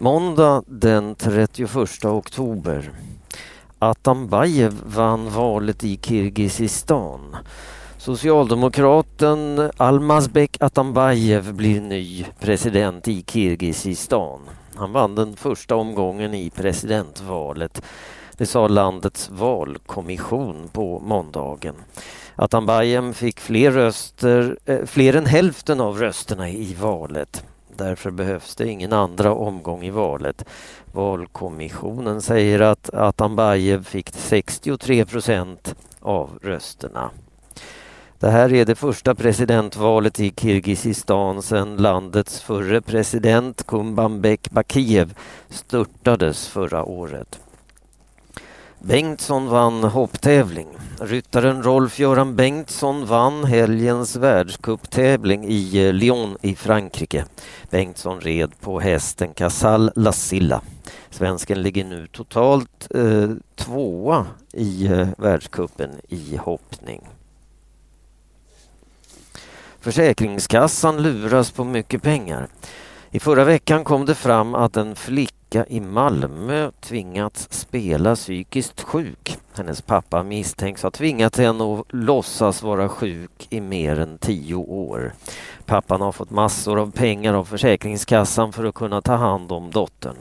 Måndag den 31 oktober. Atambayev vann valet i Kirgizistan. Socialdemokraten Almazbek Atambayev blir ny president i Kirgizistan. Han vann den första omgången i presidentvalet. Det sa landets valkommission på måndagen. Atambayev fick fler, röster, eh, fler än hälften av rösterna i valet. Därför behövs det ingen andra omgång i valet. Valkommissionen säger att Atambajev fick 63 procent av rösterna. Det här är det första presidentvalet i Kirgizistan sedan landets förre president Kumbambek Bakiev störtades förra året. Bengtsson vann hopptävling. Ryttaren Rolf-Göran Bengtsson vann helgens världscuptävling i eh, Lyon i Frankrike. Bengtsson red på hästen Casal La Silla. Svensken ligger nu totalt eh, tvåa i eh, världscupen i hoppning. Försäkringskassan luras på mycket pengar. I förra veckan kom det fram att en flicka flicka i Malmö tvingats spela psykiskt sjuk. Hennes pappa misstänks ha tvingat henne att låtsas vara sjuk i mer än tio år. Pappan har fått massor av pengar av Försäkringskassan för att kunna ta hand om dottern.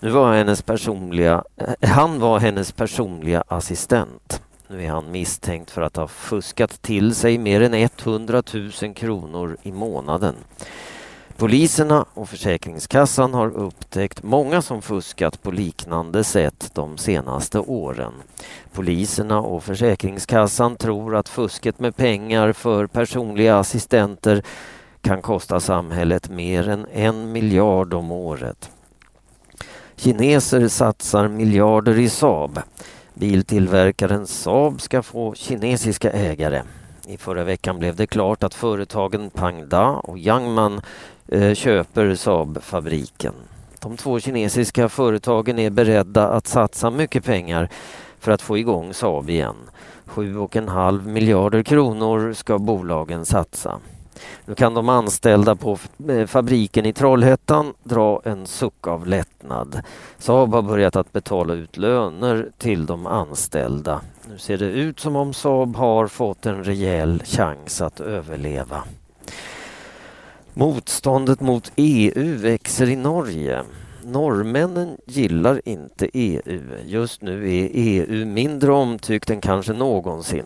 Nu var hennes personliga, eh, han var hennes personliga assistent. Nu är han misstänkt för att ha fuskat till sig mer än 100 000 kronor i månaden. Poliserna och Försäkringskassan har upptäckt många som fuskat på liknande sätt de senaste åren. Poliserna och Försäkringskassan tror att fusket med pengar för personliga assistenter kan kosta samhället mer än en miljard om året. Kineser satsar miljarder i Saab. Biltillverkaren Saab ska få kinesiska ägare. I förra veckan blev det klart att företagen Pangda och Yangman eh, köper Saab-fabriken. De två kinesiska företagen är beredda att satsa mycket pengar för att få igång Saab igen. 7,5 miljarder kronor ska bolagen satsa. Nu kan de anställda på eh, fabriken i Trollhättan dra en suck av lättnad. Saab har börjat att betala ut löner till de anställda. Nu ser det ut som om Saab har fått en rejäl chans att överleva. Motståndet mot EU växer i Norge. Norrmännen gillar inte EU. Just nu är EU mindre omtyckt än kanske någonsin.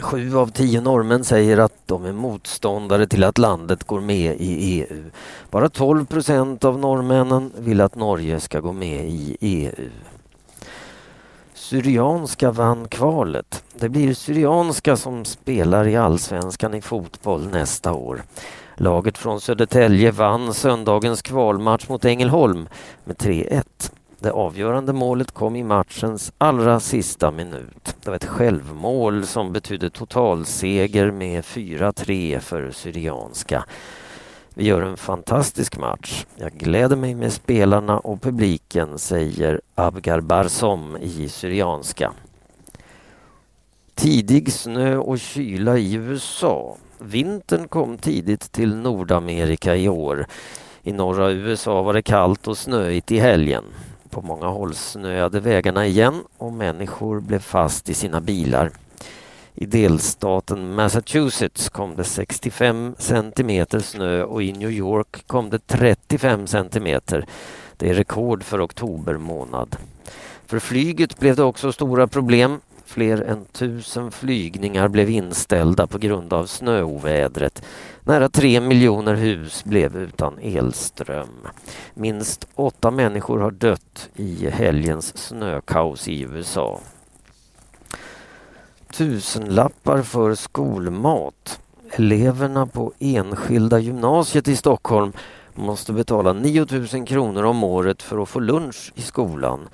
Sju av tio norrmän säger att de är motståndare till att landet går med i EU. Bara 12 procent av norrmännen vill att Norge ska gå med i EU. Syrianska vann kvalet. Det blir Syrianska som spelar i allsvenskan i fotboll nästa år. Laget från Södertälje vann söndagens kvalmatch mot Ängelholm med 3-1. Det avgörande målet kom i matchens allra sista minut av ett självmål som betydde totalseger med 4-3 för Syrianska. Vi gör en fantastisk match. Jag gläder mig med spelarna och publiken, säger Abgar Barsom i Syrianska. Tidig snö och kyla i USA. Vintern kom tidigt till Nordamerika i år. I norra USA var det kallt och snöigt i helgen. På många håll snöade vägarna igen och människor blev fast i sina bilar. I delstaten Massachusetts kom det 65 centimeter snö och i New York kom det 35 centimeter. Det är rekord för oktober månad. För flyget blev det också stora problem. Fler än tusen flygningar blev inställda på grund av snöovädret. Nära tre miljoner hus blev utan elström. Minst åtta människor har dött i helgens snökaos i USA. Tusenlappar för skolmat. Eleverna på enskilda gymnasiet i Stockholm måste betala 9 000 kronor om året för att få lunch i skolan.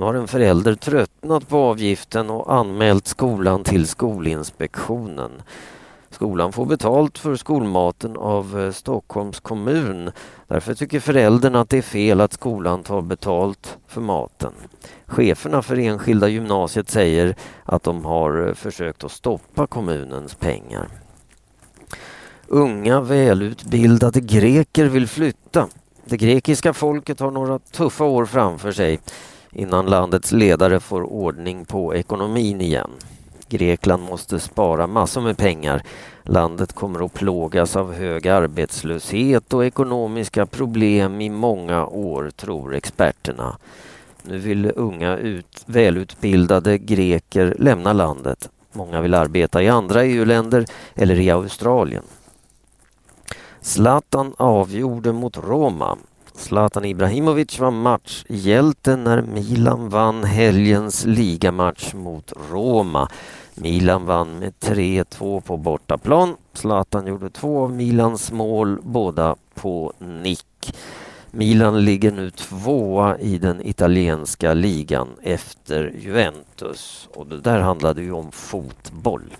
Nu har en förälder tröttnat på avgiften och anmält skolan till Skolinspektionen. Skolan får betalt för skolmaten av eh, Stockholms kommun. Därför tycker föräldern att det är fel att skolan tar betalt för maten. Cheferna för enskilda gymnasiet säger att de har eh, försökt att stoppa kommunens pengar. Unga välutbildade greker vill flytta. Det grekiska folket har några tuffa år framför sig innan landets ledare får ordning på ekonomin igen. Grekland måste spara massor med pengar. Landet kommer att plågas av hög arbetslöshet och ekonomiska problem i många år, tror experterna. Nu vill unga ut, välutbildade greker lämna landet. Många vill arbeta i andra EU-länder eller i Australien. Zlatan avgjorde mot Roma. Zlatan Ibrahimovic var matchhjälte när Milan vann helgens ligamatch mot Roma. Milan vann med 3-2 på bortaplan. Zlatan gjorde två av Milans mål, båda på nick. Milan ligger nu tvåa i den italienska ligan efter Juventus och det där handlade ju om fotboll.